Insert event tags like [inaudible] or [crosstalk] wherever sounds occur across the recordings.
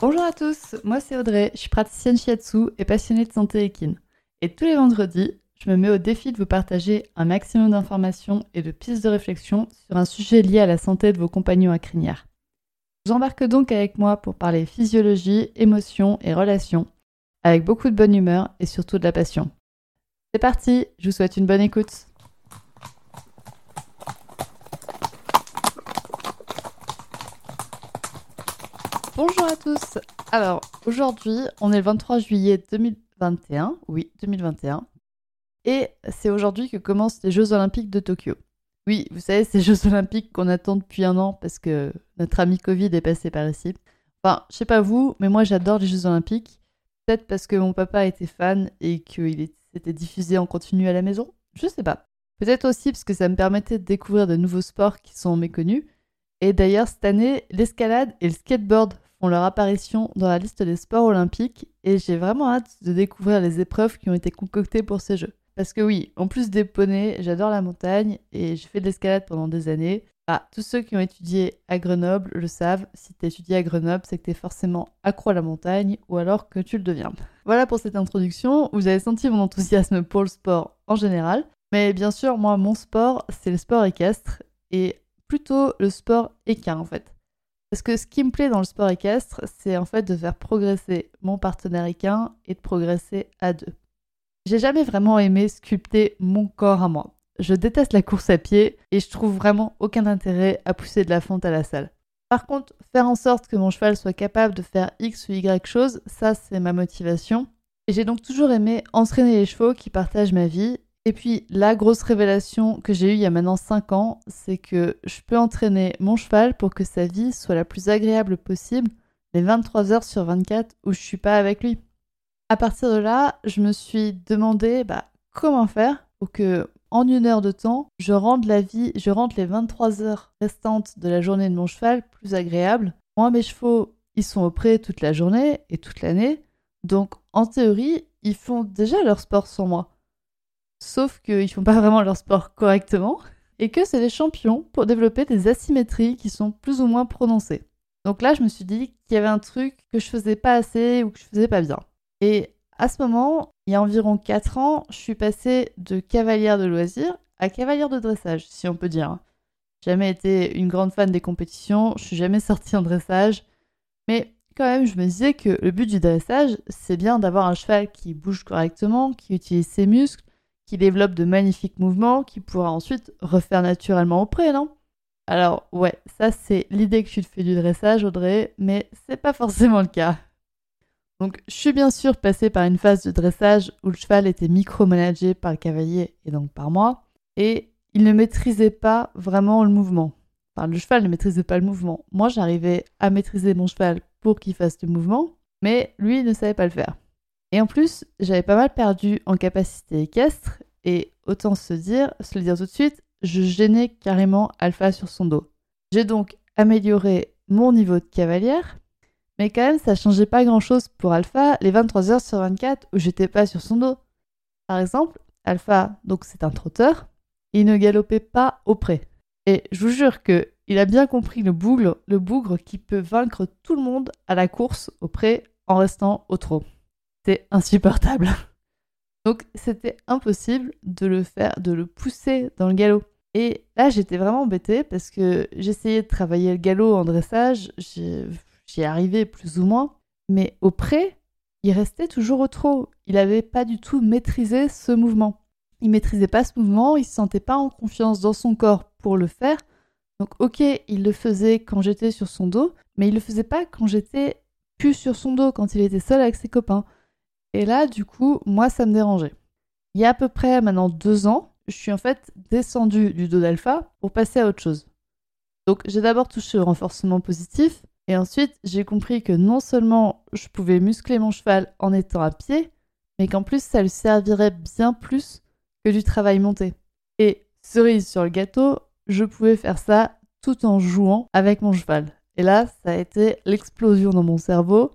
Bonjour à tous, moi c'est Audrey, je suis praticienne shiatsu et passionnée de santé équine. Et tous les vendredis, je me mets au défi de vous partager un maximum d'informations et de pistes de réflexion sur un sujet lié à la santé de vos compagnons à crinière. J'embarque donc avec moi pour parler physiologie, émotions et relations, avec beaucoup de bonne humeur et surtout de la passion. C'est parti, je vous souhaite une bonne écoute. Bonjour à Alors, aujourd'hui, on est le 23 juillet 2021. Oui, 2021. Et c'est aujourd'hui que commencent les Jeux Olympiques de Tokyo. Oui, vous savez, ces [laughs] Jeux Olympiques qu'on attend depuis un an parce que notre ami Covid est passé par ici. Enfin, je sais pas vous, mais moi j'adore les Jeux Olympiques. Peut-être parce que mon papa était fan et qu'il s'était diffusé en continu à la maison. Je sais pas. Peut-être aussi parce que ça me permettait de découvrir de nouveaux sports qui sont méconnus. Et d'ailleurs, cette année, l'escalade et le skateboard font leur apparition dans la liste des sports olympiques et j'ai vraiment hâte de découvrir les épreuves qui ont été concoctées pour ces Jeux. Parce que oui, en plus des poneys, j'adore la montagne et j'ai fait de l'escalade pendant des années. Ah, tous ceux qui ont étudié à Grenoble le savent, si tu étudié à Grenoble, c'est que tu es forcément accro à la montagne ou alors que tu le deviens. Voilà pour cette introduction, vous avez senti mon enthousiasme pour le sport en général. Mais bien sûr, moi, mon sport, c'est le sport équestre et plutôt le sport équin en fait. Parce que ce qui me plaît dans le sport équestre, c'est en fait de faire progresser mon partenaire équin et de progresser à deux. J'ai jamais vraiment aimé sculpter mon corps à moi. Je déteste la course à pied et je trouve vraiment aucun intérêt à pousser de la fonte à la salle. Par contre, faire en sorte que mon cheval soit capable de faire X ou Y chose, ça c'est ma motivation. Et j'ai donc toujours aimé entraîner les chevaux qui partagent ma vie et puis la grosse révélation que j'ai eue il y a maintenant 5 ans, c'est que je peux entraîner mon cheval pour que sa vie soit la plus agréable possible les 23 heures sur 24 où je suis pas avec lui. À partir de là, je me suis demandé bah, comment faire pour que en une heure de temps, je rende la vie, je rende les 23 heures restantes de la journée de mon cheval plus agréable. Moi, mes chevaux, ils sont au pré toute la journée et toute l'année. Donc, en théorie, ils font déjà leur sport sans moi sauf qu'ils font pas vraiment leur sport correctement, et que c'est des champions pour développer des asymétries qui sont plus ou moins prononcées. Donc là, je me suis dit qu'il y avait un truc que je faisais pas assez ou que je faisais pas bien. Et à ce moment, il y a environ 4 ans, je suis passée de cavalière de loisirs à cavalière de dressage, si on peut dire. Jamais été une grande fan des compétitions, je suis jamais sortie en dressage, mais quand même, je me disais que le but du dressage, c'est bien d'avoir un cheval qui bouge correctement, qui utilise ses muscles, qui développe de magnifiques mouvements, qui pourra ensuite refaire naturellement au pré, non? Alors ouais, ça c'est l'idée que tu fais du dressage, Audrey, mais c'est pas forcément le cas. Donc je suis bien sûr passée par une phase de dressage où le cheval était micromanagé par le cavalier et donc par moi, et il ne maîtrisait pas vraiment le mouvement. Enfin, le cheval ne maîtrisait pas le mouvement. Moi, j'arrivais à maîtriser mon cheval pour qu'il fasse le mouvement, mais lui, il ne savait pas le faire. Et en plus, j'avais pas mal perdu en capacité équestre, et autant se dire, se le dire tout de suite, je gênais carrément Alpha sur son dos. J'ai donc amélioré mon niveau de cavalière, mais quand même, ça changeait pas grand chose pour Alpha les 23 heures sur 24 où j'étais pas sur son dos. Par exemple, Alpha, donc c'est un trotteur, il ne galopait pas au pré. Et je vous jure que il a bien compris le bougre, le bougre qui peut vaincre tout le monde à la course au pré en restant au trot insupportable. [laughs] Donc c'était impossible de le faire, de le pousser dans le galop. Et là j'étais vraiment embêtée parce que j'essayais de travailler le galop en dressage, j'y arrivais plus ou moins, mais au pré, il restait toujours au trot. Il n'avait pas du tout maîtrisé ce mouvement. Il maîtrisait pas ce mouvement, il se sentait pas en confiance dans son corps pour le faire. Donc ok, il le faisait quand j'étais sur son dos, mais il le faisait pas quand j'étais plus sur son dos, quand il était seul avec ses copains. Et là, du coup, moi, ça me dérangeait. Il y a à peu près maintenant deux ans, je suis en fait descendue du dos d'alpha pour passer à autre chose. Donc j'ai d'abord touché au renforcement positif, et ensuite j'ai compris que non seulement je pouvais muscler mon cheval en étant à pied, mais qu'en plus ça lui servirait bien plus que du travail monté. Et cerise sur le gâteau, je pouvais faire ça tout en jouant avec mon cheval. Et là, ça a été l'explosion dans mon cerveau,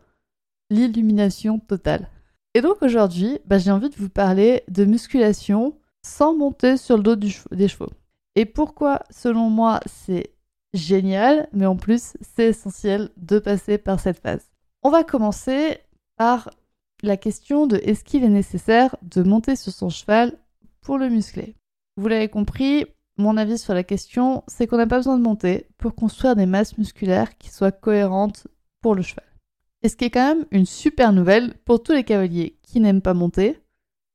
l'illumination totale. Et donc aujourd'hui, bah, j'ai envie de vous parler de musculation sans monter sur le dos des chevaux. Et pourquoi, selon moi, c'est génial, mais en plus, c'est essentiel de passer par cette phase. On va commencer par la question de est-ce qu'il est nécessaire de monter sur son cheval pour le muscler? Vous l'avez compris, mon avis sur la question, c'est qu'on n'a pas besoin de monter pour construire des masses musculaires qui soient cohérentes pour le cheval. Et ce qui est quand même une super nouvelle pour tous les cavaliers qui n'aiment pas monter.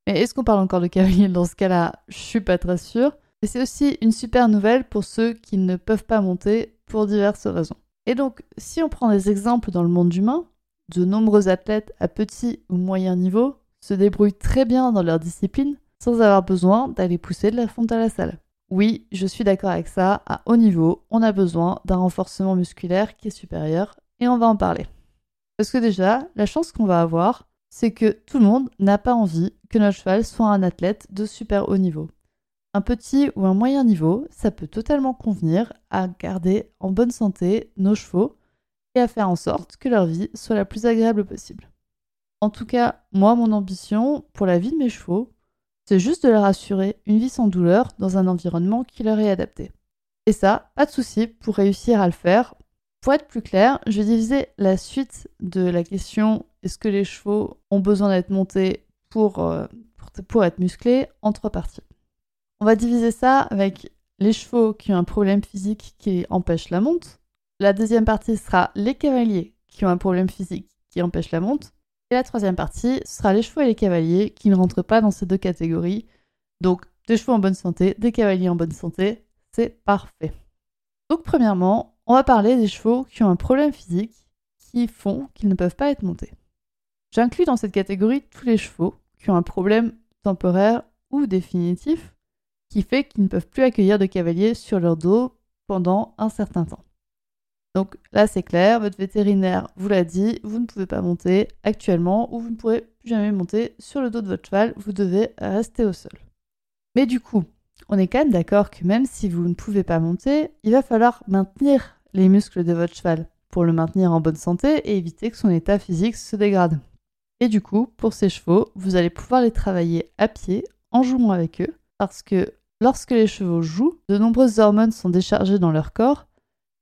Mais est-ce qu'on parle encore de cavaliers dans ce cas-là? Je suis pas très sûre. Et c'est aussi une super nouvelle pour ceux qui ne peuvent pas monter pour diverses raisons. Et donc, si on prend des exemples dans le monde humain, de nombreux athlètes à petit ou moyen niveau se débrouillent très bien dans leur discipline sans avoir besoin d'aller pousser de la fonte à la salle. Oui, je suis d'accord avec ça, à haut niveau, on a besoin d'un renforcement musculaire qui est supérieur et on va en parler. Parce que déjà, la chance qu'on va avoir, c'est que tout le monde n'a pas envie que notre cheval soit un athlète de super haut niveau. Un petit ou un moyen niveau, ça peut totalement convenir à garder en bonne santé nos chevaux et à faire en sorte que leur vie soit la plus agréable possible. En tout cas, moi, mon ambition pour la vie de mes chevaux, c'est juste de leur assurer une vie sans douleur dans un environnement qui leur est adapté. Et ça, pas de souci pour réussir à le faire. Pour être plus clair, je vais diviser la suite de la question est-ce que les chevaux ont besoin d'être montés pour, euh, pour, être musclés en trois parties. On va diviser ça avec les chevaux qui ont un problème physique qui empêche la monte. La deuxième partie sera les cavaliers qui ont un problème physique qui empêche la monte. Et la troisième partie sera les chevaux et les cavaliers qui ne rentrent pas dans ces deux catégories. Donc des chevaux en bonne santé, des cavaliers en bonne santé, c'est parfait. Donc premièrement, on va parler des chevaux qui ont un problème physique qui font qu'ils ne peuvent pas être montés. J'inclus dans cette catégorie tous les chevaux qui ont un problème temporaire ou définitif qui fait qu'ils ne peuvent plus accueillir de cavaliers sur leur dos pendant un certain temps. Donc là, c'est clair, votre vétérinaire vous l'a dit, vous ne pouvez pas monter actuellement ou vous ne pourrez plus jamais monter sur le dos de votre cheval, vous devez rester au sol. Mais du coup, on est quand même d'accord que même si vous ne pouvez pas monter, il va falloir maintenir les muscles de votre cheval pour le maintenir en bonne santé et éviter que son état physique se dégrade. Et du coup, pour ces chevaux, vous allez pouvoir les travailler à pied en jouant avec eux parce que Lorsque les chevaux jouent, de nombreuses hormones sont déchargées dans leur corps,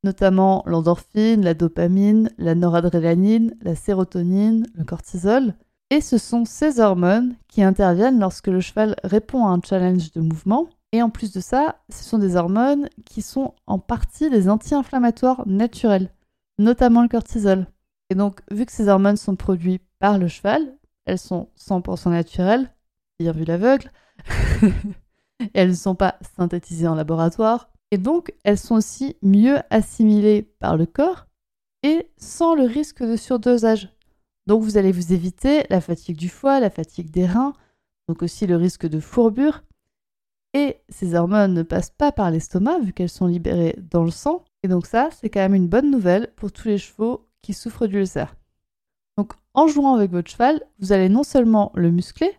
notamment l'endorphine, la dopamine, la noradrénaline, la sérotonine, le cortisol. Et ce sont ces hormones qui interviennent lorsque le cheval répond à un challenge de mouvement. Et en plus de ça, ce sont des hormones qui sont en partie des anti-inflammatoires naturels, notamment le cortisol. Et donc, vu que ces hormones sont produites par le cheval, elles sont 100% naturelles, bien vu l'aveugle, [laughs] elles ne sont pas synthétisées en laboratoire, et donc elles sont aussi mieux assimilées par le corps et sans le risque de surdosage. Donc vous allez vous éviter la fatigue du foie, la fatigue des reins, donc aussi le risque de fourbure. Et ces hormones ne passent pas par l'estomac vu qu'elles sont libérées dans le sang. Et donc ça, c'est quand même une bonne nouvelle pour tous les chevaux qui souffrent d'ulcère. Donc en jouant avec votre cheval, vous allez non seulement le muscler,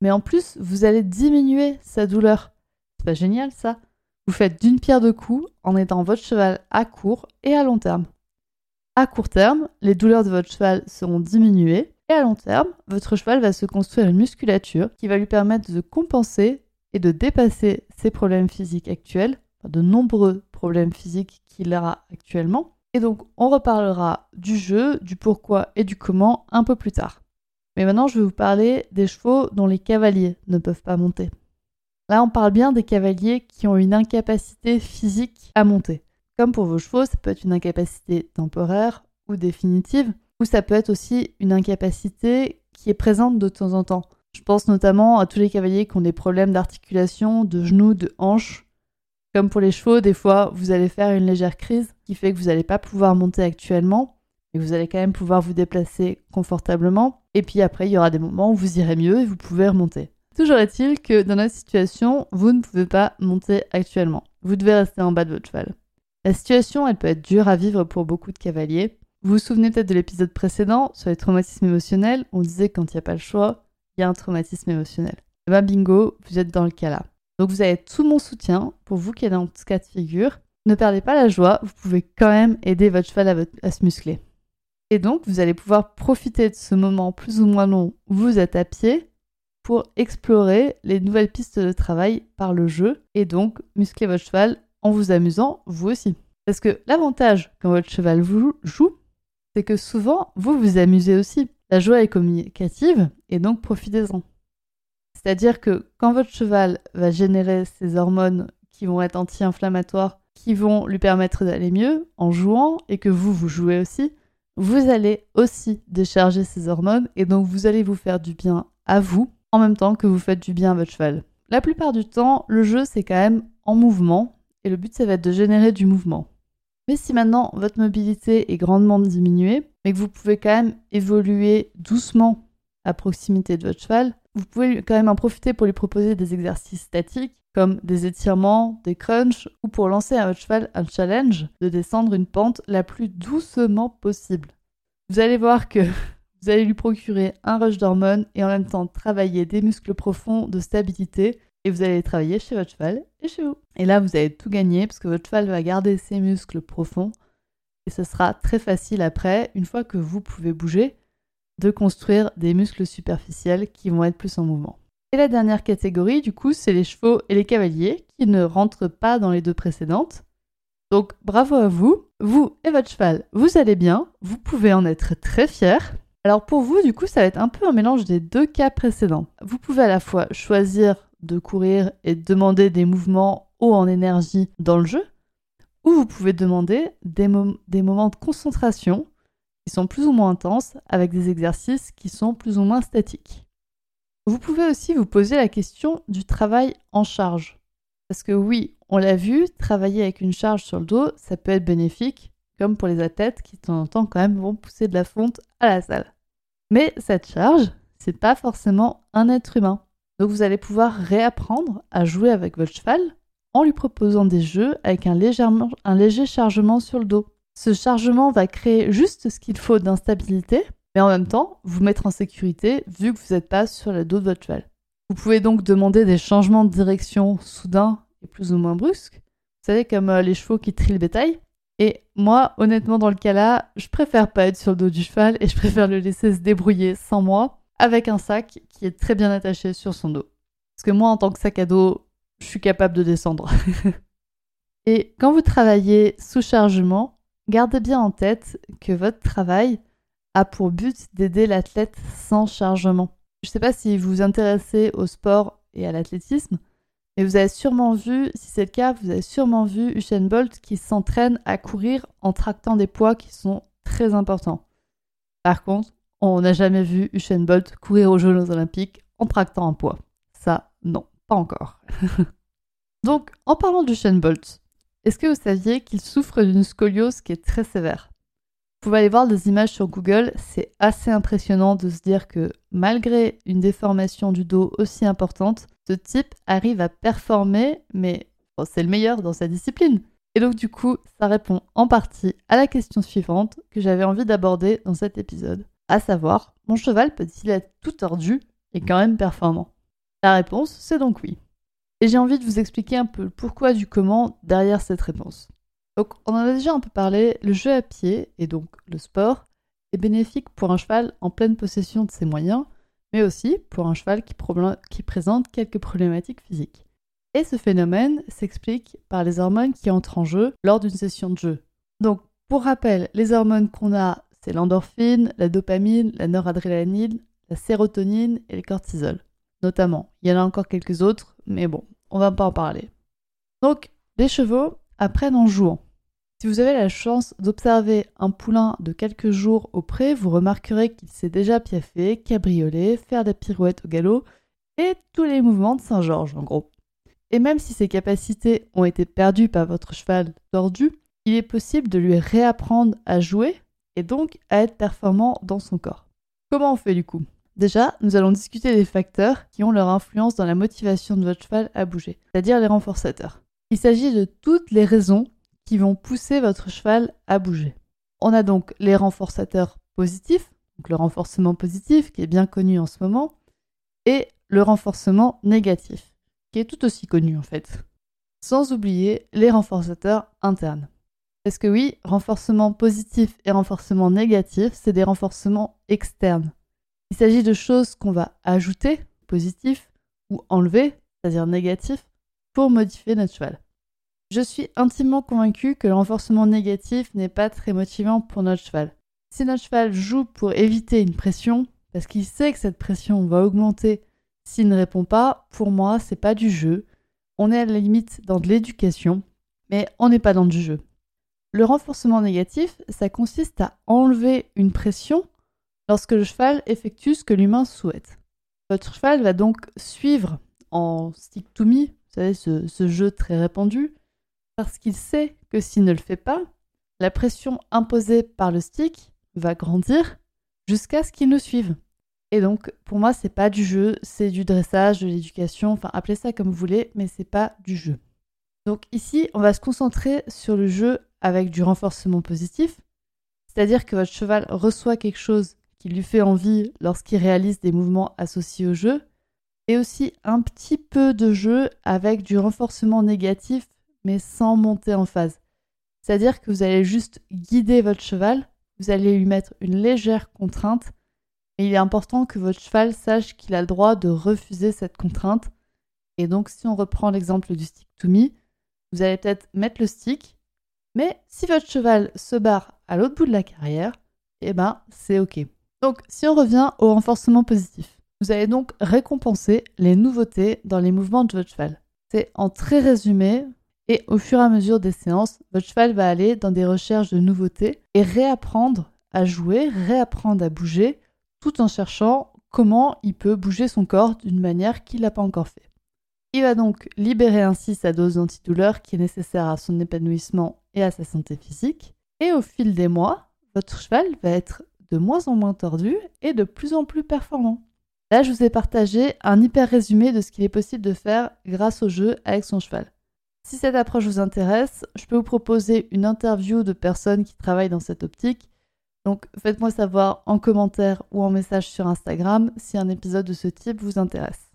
mais en plus, vous allez diminuer sa douleur. C'est pas génial ça? Vous faites d'une pierre deux coups en aidant votre cheval à court et à long terme. À court terme, les douleurs de votre cheval seront diminuées et à long terme, votre cheval va se construire une musculature qui va lui permettre de compenser et de dépasser ses problèmes physiques actuels, de nombreux problèmes physiques qu'il aura actuellement. Et donc, on reparlera du jeu, du pourquoi et du comment un peu plus tard. Mais maintenant, je vais vous parler des chevaux dont les cavaliers ne peuvent pas monter. Là, on parle bien des cavaliers qui ont une incapacité physique à monter. Comme pour vos chevaux, ça peut être une incapacité temporaire ou définitive, ou ça peut être aussi une incapacité qui est présente de temps en temps. Je pense notamment à tous les cavaliers qui ont des problèmes d'articulation, de genoux, de hanches. Comme pour les chevaux, des fois, vous allez faire une légère crise qui fait que vous n'allez pas pouvoir monter actuellement, et vous allez quand même pouvoir vous déplacer confortablement. Et puis après, il y aura des moments où vous irez mieux et vous pouvez remonter. Toujours est-il que dans notre situation, vous ne pouvez pas monter actuellement. Vous devez rester en bas de votre cheval. La situation, elle peut être dure à vivre pour beaucoup de cavaliers. Vous vous souvenez peut-être de l'épisode précédent sur les traumatismes émotionnels. On disait que quand il n'y a pas le choix, traumatisme émotionnel. Et ben bingo, vous êtes dans le cas là. Donc vous avez tout mon soutien pour vous qui êtes dans ce cas de figure. Ne perdez pas la joie, vous pouvez quand même aider votre cheval à se muscler. Et donc, vous allez pouvoir profiter de ce moment plus ou moins long où vous êtes à pied pour explorer les nouvelles pistes de travail par le jeu et donc muscler votre cheval en vous amusant vous aussi. Parce que l'avantage quand votre cheval joue, c'est que souvent, vous vous amusez aussi. La joie est communicative et donc profitez-en. C'est-à-dire que quand votre cheval va générer ces hormones qui vont être anti-inflammatoires, qui vont lui permettre d'aller mieux en jouant et que vous, vous jouez aussi, vous allez aussi décharger ces hormones et donc vous allez vous faire du bien à vous en même temps que vous faites du bien à votre cheval. La plupart du temps, le jeu c'est quand même en mouvement et le but ça va être de générer du mouvement. Mais si maintenant votre mobilité est grandement diminuée, mais que vous pouvez quand même évoluer doucement à proximité de votre cheval, vous pouvez quand même en profiter pour lui proposer des exercices statiques comme des étirements, des crunchs ou pour lancer à votre cheval un challenge de descendre une pente la plus doucement possible. Vous allez voir que [laughs] vous allez lui procurer un rush d'hormones et en même temps travailler des muscles profonds de stabilité et vous allez travailler chez votre cheval et chez vous. Et là, vous allez tout gagner parce que votre cheval va garder ses muscles profonds et ce sera très facile après, une fois que vous pouvez bouger, de construire des muscles superficiels qui vont être plus en mouvement. Et la dernière catégorie, du coup, c'est les chevaux et les cavaliers qui ne rentrent pas dans les deux précédentes. Donc bravo à vous, vous et votre cheval, vous allez bien, vous pouvez en être très fiers. Alors pour vous, du coup, ça va être un peu un mélange des deux cas précédents. Vous pouvez à la fois choisir de courir et demander des mouvements hauts en énergie dans le jeu, ou vous pouvez demander des, moments de concentration qui sont plus ou moins intenses avec des exercices qui sont plus ou moins statiques. Vous pouvez aussi vous poser la question du travail en charge. Parce que oui, on l'a vu, travailler avec une charge sur le dos, ça peut être bénéfique, comme pour les athlètes qui de temps en temps quand même vont pousser de la fonte à la salle. Mais cette charge, c'est pas forcément un être humain. Donc vous allez pouvoir réapprendre à jouer avec votre cheval en lui proposant des jeux avec un, léger chargement sur le dos. Ce chargement va créer juste ce qu'il faut d'instabilité, mais en même temps vous mettre en sécurité vu que vous n'êtes pas sur le dos de votre cheval. Vous pouvez donc demander des changements de direction soudains et plus ou moins brusques. Vous savez, comme euh, les chevaux qui trient le bétail. Et moi, honnêtement, dans le cas là, je préfère pas être sur le dos du cheval et je préfère le laisser se débrouiller sans moi avec un sac qui est très bien attaché sur son dos. Parce que moi, en tant que sac à dos, je suis capable de descendre. [laughs] et quand vous travaillez sous chargement, Gardez bien en tête que votre travail a pour but d'aider l'athlète sans chargement. Je ne sais pas si vous vous intéressez au sport et à l'athlétisme, mais vous avez sûrement vu, si c'est le cas, vous avez sûrement vu Usain Bolt qui s'entraîne à courir en tractant des poids qui sont très importants. Par contre, on n'a jamais vu Usain Bolt courir aux Jeux olympiques en tractant un poids. Ça, non, pas encore. [laughs] Donc, en parlant d'Usain Bolt, est-ce que vous saviez qu'il souffre d'une scoliose qui est très sévère? Vous pouvez aller voir des images sur Google, c'est assez impressionnant de se dire que malgré une déformation du dos aussi importante, ce type arrive à performer, mais c'est le meilleur dans sa discipline. Et donc du coup, ça répond en partie à la question suivante que j'avais envie d'aborder dans cet épisode, à savoir, mon cheval peut-il être tout tordu et quand même performant? La réponse, c'est donc oui. Et j'ai envie de vous expliquer un peu le pourquoi du comment derrière cette réponse. Donc, on en a déjà un peu parlé, le jeu à pied, et donc le sport, est bénéfique pour un cheval en pleine possession de ses moyens, mais aussi pour un cheval qui, qui présente quelques problématiques physiques. Et ce phénomène s'explique par les hormones qui entrent en jeu lors d'une session de jeu. Donc, pour rappel, les hormones qu'on a, c'est l'endorphine, la dopamine, la noradrénaline, la sérotonine et le cortisol notamment. Il y en a encore quelques autres, mais bon, on va pas en parler. Donc, les chevaux apprennent en jouant. Si vous avez la chance d'observer un poulain de quelques jours au pré, vous remarquerez qu'il sait déjà piaffer, cabrioler, faire des pirouettes au galop et tous les mouvements de Saint-Georges en gros. Et même si ses capacités ont été perdues par votre cheval tordu, il est possible de lui réapprendre à jouer et donc à être performant dans son corps. Comment on fait du coup? Déjà, nous allons discuter des facteurs qui ont leur influence dans la motivation de votre cheval à bouger, c'est-à-dire les renforçateurs. Il s'agit de toutes les raisons qui vont pousser votre cheval à bouger. On a donc les renforçateurs positifs, donc le renforcement positif qui est bien connu en ce moment, et le renforcement négatif, qui est tout aussi connu en fait. Sans oublier les renforçateurs internes. Parce que oui, renforcement positif et renforcement négatif, c'est des renforcements externes. Il s'agit de choses qu'on va ajouter, positif, ou enlever, c'est-à-dire négatif, pour modifier notre cheval. Je suis intimement convaincue que le renforcement négatif n'est pas très motivant pour notre cheval. Si notre cheval joue pour éviter une pression, parce qu'il sait que cette pression va augmenter s'il ne répond pas, pour moi, c'est pas du jeu. On est à la limite dans de l'éducation, mais on n'est pas dans du jeu. Le renforcement négatif, ça consiste à enlever une pression lorsque le cheval effectue ce que l'humain souhaite. Votre cheval va donc suivre en stick to me, vous savez, ce, jeu très répandu, parce qu'il sait que s'il ne le fait pas, la pression imposée par le stick va grandir jusqu'à ce qu'il nous suive. Et donc, pour moi, c'est pas du jeu, c'est du dressage, de l'éducation, enfin, appelez ça comme vous voulez, mais c'est pas du jeu. Donc, ici, on va se concentrer sur le jeu avec du renforcement positif, c'est-à-dire que votre cheval reçoit quelque chose qui lui fait envie lorsqu'il réalise des mouvements associés au jeu, et aussi un petit peu de jeu avec du renforcement négatif, mais sans monter en phase. C'est-à-dire que vous allez juste guider votre cheval, vous allez lui mettre une légère contrainte, et il est important que votre cheval sache qu'il a le droit de refuser cette contrainte. Et donc, si on reprend l'exemple du stick to me, vous allez peut-être mettre le stick, mais si votre cheval se barre à l'autre bout de la carrière, eh ben, c'est OK. Donc, si on revient au renforcement positif, vous allez donc récompenser les nouveautés dans les mouvements de votre cheval. C'est en très résumé, et au fur et à mesure des séances, votre cheval va aller dans des recherches de nouveautés et réapprendre à jouer, réapprendre à bouger, tout en cherchant comment il peut bouger son corps d'une manière qu'il n'a pas encore fait. Il va donc libérer ainsi sa dose d'antidouleur qui est nécessaire à son épanouissement et à sa santé physique. Et au fil des mois, votre cheval va être de moins en moins tordu et de plus en plus performant. Là, je vous ai partagé un hyper résumé de ce qu'il est possible de faire grâce au jeu avec son cheval. Si cette approche vous intéresse, je peux vous proposer une interview de personnes qui travaillent dans cette optique. Donc faites-moi savoir en commentaire ou en message sur Instagram si un épisode de ce type vous intéresse.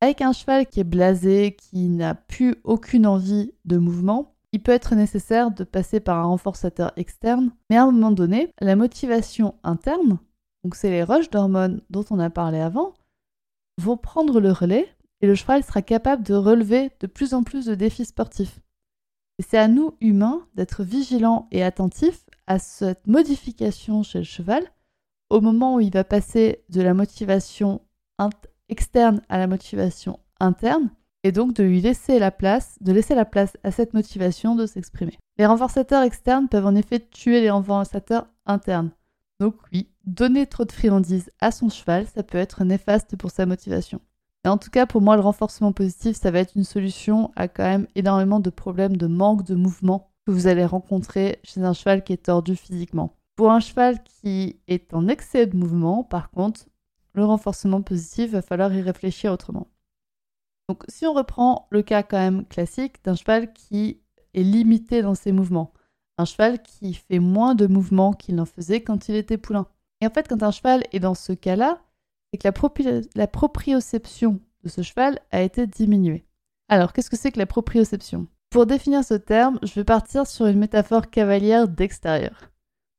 Avec un cheval qui est blasé, qui n'a plus aucune envie de mouvement, il peut être nécessaire de passer par un renforçateur externe, mais à un moment donné, la motivation interne, donc c'est les rushs d'hormones dont on a parlé avant, vont prendre le relais et le cheval sera capable de relever de plus en plus de défis sportifs. Et c'est à nous, humains, d'être vigilants et attentifs à cette modification chez le cheval au moment où il va passer de la motivation externe à la motivation interne et donc de lui laisser la place, de laisser la place à cette motivation de s'exprimer. Les renforçateurs externes peuvent en effet tuer les renforçateurs internes. Donc oui, donner trop de friandises à son cheval, ça peut être néfaste pour sa motivation. Mais en tout cas, pour moi, le renforcement positif, ça va être une solution à quand même énormément de problèmes de manque de mouvement que vous allez rencontrer chez un cheval qui est tordu physiquement. Pour un cheval qui est en excès de mouvement, par contre, le renforcement positif va falloir y réfléchir autrement. Donc si on reprend le cas quand même classique d'un cheval qui est limité dans ses mouvements, un cheval qui fait moins de mouvements qu'il n'en faisait quand il était poulain. Et en fait, quand un cheval est dans ce cas-là, c'est que la, la proprioception de ce cheval a été diminuée. Alors, qu'est-ce que c'est que la proprioception? Pour définir ce terme, je vais partir sur une métaphore cavalière d'extérieur.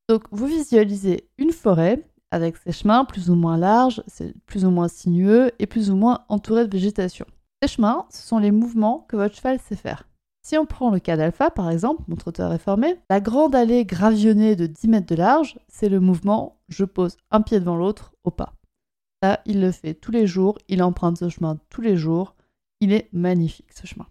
Donc, vous visualisez une forêt avec ses chemins plus ou moins larges, plus ou moins sinueux et plus ou moins entourés de végétation. Ces chemins, ce sont les mouvements que votre cheval sait faire. Si on prend le cas d'Alpha, par exemple, mon trotteur est formé, la grande allée gravionnée de 10 mètres de large, c'est le mouvement je pose un pied devant l'autre au pas. Ça, il le fait tous les jours, il emprunte ce chemin tous les jours. Il est magnifique ce chemin.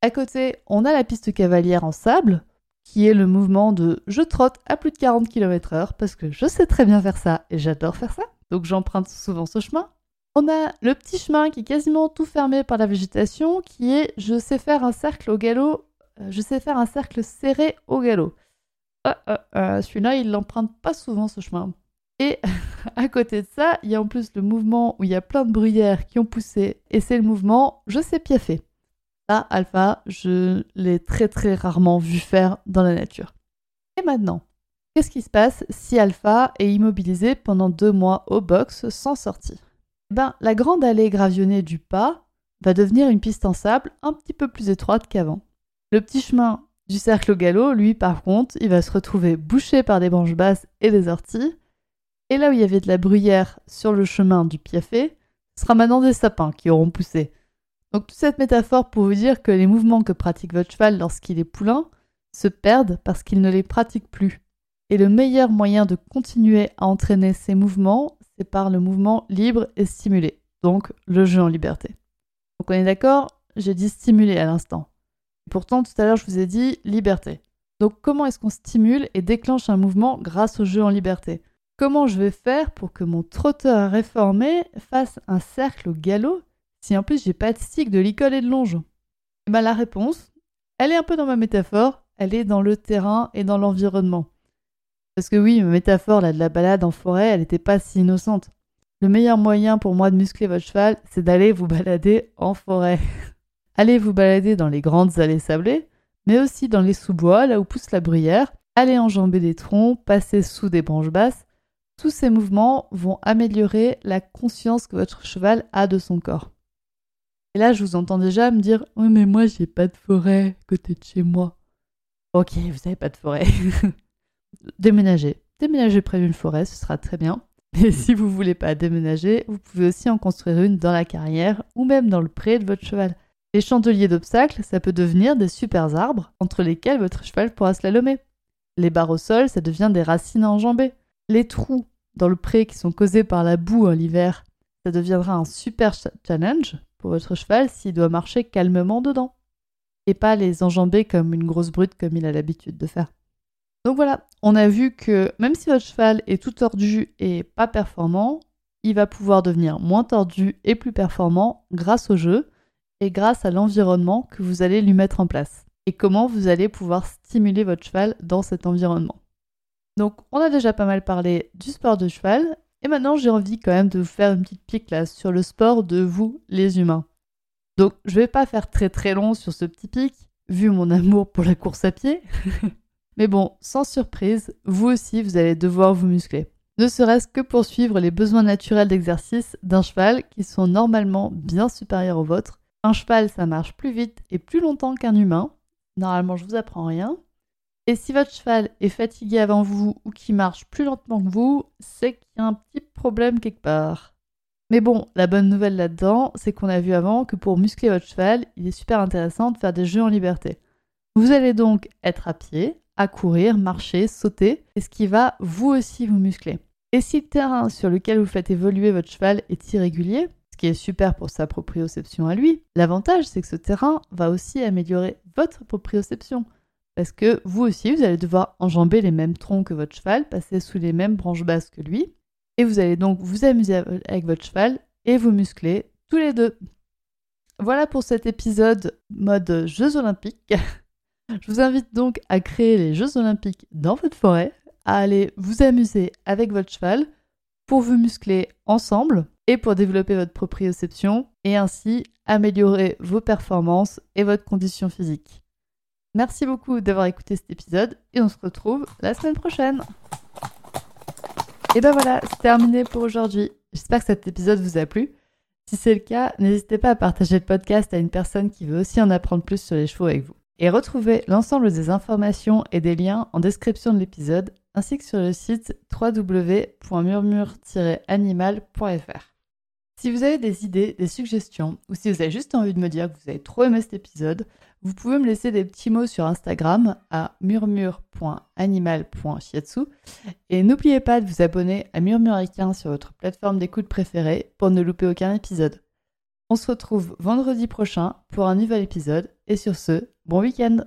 À côté, on a la piste cavalière en sable, qui est le mouvement de je trotte à plus de 40 km/h parce que je sais très bien faire ça et j'adore faire ça. Donc j'emprunte souvent ce chemin. On a le petit chemin qui est quasiment tout fermé par la végétation, qui est je sais faire un cercle au galop, euh, je sais faire un cercle serré au galop. Euh, euh, celui-là, il l'emprunte pas souvent ce chemin. Et [laughs] à côté de ça, il y a en plus le mouvement où il y a plein de bruyères qui ont poussé, et c'est le mouvement je sais piaffer. Ça, Alpha, je l'ai très très rarement vu faire dans la nature. Et maintenant, qu'est-ce qui se passe si Alpha est immobilisé pendant deux mois au box sans sortie? Ben, la grande allée gravillonnée du pas va devenir une piste en sable un petit peu plus étroite qu'avant. Le petit chemin du cercle au galop, lui, par contre, il va se retrouver bouché par des branches basses et des orties. Et là où il y avait de la bruyère sur le chemin du piafé, ce sera maintenant des sapins qui auront poussé. Donc toute cette métaphore pour vous dire que les mouvements que pratique votre cheval lorsqu'il est poulain se perdent parce qu'il ne les pratique plus. Et le meilleur moyen de continuer à entraîner ces mouvements, c'est par le mouvement libre et stimulé, donc le jeu en liberté. Donc on est d'accord J'ai dit stimuler à l'instant. Pourtant, tout à l'heure, je vous ai dit liberté. Donc comment est-ce qu'on stimule et déclenche un mouvement grâce au jeu en liberté? Comment je vais faire pour que mon trotteur réformé fasse un cercle au galop si en plus j'ai pas de stick, de licol et de longe Et eh bien la réponse, elle est un peu dans ma métaphore, elle est dans le terrain et dans l'environnement. Parce que oui, ma métaphore là, de la balade en forêt, elle n'était pas si innocente. Le meilleur moyen pour moi de muscler votre cheval, c'est d'aller vous balader en forêt. [laughs] allez vous balader dans les grandes allées sablées, mais aussi dans les sous-bois, là où pousse la bruyère. Allez enjamber des troncs, passer sous des branches basses. Tous ces mouvements vont améliorer la conscience que votre cheval a de son corps. Et là, je vous entends déjà me dire Oui, mais moi, j'ai pas de forêt côté de chez moi. Ok, vous n'avez pas de forêt. [laughs] Déménagez. Déménagez près d'une forêt, ce sera très bien. [laughs] Mais si vous voulez pas déménager, vous pouvez aussi en construire une dans la carrière ou même dans le pré de votre cheval. Les chandeliers d'obstacles, ça peut devenir des super arbres entre lesquels votre cheval pourra slalomer. Les barres au sol, ça devient des racines à enjamber. Les trous dans le pré qui sont causés par la boue en l'hiver, ça deviendra un super challenge pour votre cheval s'il doit marcher calmement dedans. Et pas les enjamber comme une grosse brute comme il a l'habitude de faire. Donc voilà, on a vu que même si votre cheval est tout tordu et pas performant, il va pouvoir devenir moins tordu et plus performant grâce au jeu et grâce à l'environnement que vous allez lui mettre en place. Et comment vous allez pouvoir stimuler votre cheval dans cet environnement. Donc on a déjà pas mal parlé du sport de cheval et maintenant j'ai envie quand même de vous faire une petite pique là sur le sport de vous les humains. Donc je vais pas faire très très long sur ce petit pic vu mon amour pour la course à pied. [laughs] Mais bon, sans surprise, vous aussi, vous allez devoir vous muscler. Ne serait-ce que pour suivre les besoins naturels d'exercice d'un cheval qui sont normalement bien supérieurs aux vôtres. Un cheval, ça marche plus vite et plus longtemps qu'un humain. Normalement, je vous apprends rien. Et si votre cheval est fatigué avant vous ou qui marche plus lentement que vous, c'est qu'il y a un petit problème quelque part. Mais bon, la bonne nouvelle là-dedans, c'est qu'on a vu avant que pour muscler votre cheval, il est super intéressant de faire des jeux en liberté. Vous allez donc être à pied, à courir, marcher, sauter, et ce qui va vous aussi vous muscler. Et si le terrain sur lequel vous faites évoluer votre cheval est irrégulier, ce qui est super pour sa proprioception à lui, l'avantage c'est que ce terrain va aussi améliorer votre proprioception. Parce que vous aussi, vous allez devoir enjamber les mêmes troncs que votre cheval, passer sous les mêmes branches basses que lui, et vous allez donc vous amuser avec votre cheval et vous muscler tous les deux. Voilà pour cet épisode mode Jeux olympiques. [laughs] Je vous invite donc à créer les Jeux olympiques dans votre forêt, à aller vous amuser avec votre cheval pour vous muscler ensemble et pour développer votre proprioception et ainsi améliorer vos performances et votre condition physique. Merci beaucoup d'avoir écouté cet épisode et on se retrouve la semaine prochaine. Et ben voilà, c'est terminé pour aujourd'hui. J'espère que cet épisode vous a plu. Si c'est le cas, n'hésitez pas à partager le podcast à une personne qui veut aussi en apprendre plus sur les chevaux avec vous. Et retrouvez l'ensemble des informations et des liens en description de l'épisode, ainsi que sur le site www.murmure-animal.fr. Si vous avez des idées, des suggestions, ou si vous avez juste envie de me dire que vous avez trop aimé cet épisode, vous pouvez me laisser des petits mots sur Instagram à murmure.animal.shiatsu. Et n'oubliez pas de vous abonner à Murmuricain sur votre plateforme d'écoute préférée pour ne louper aucun épisode. On se retrouve vendredi prochain pour un nouvel épisode. Et sur ce, bon week-end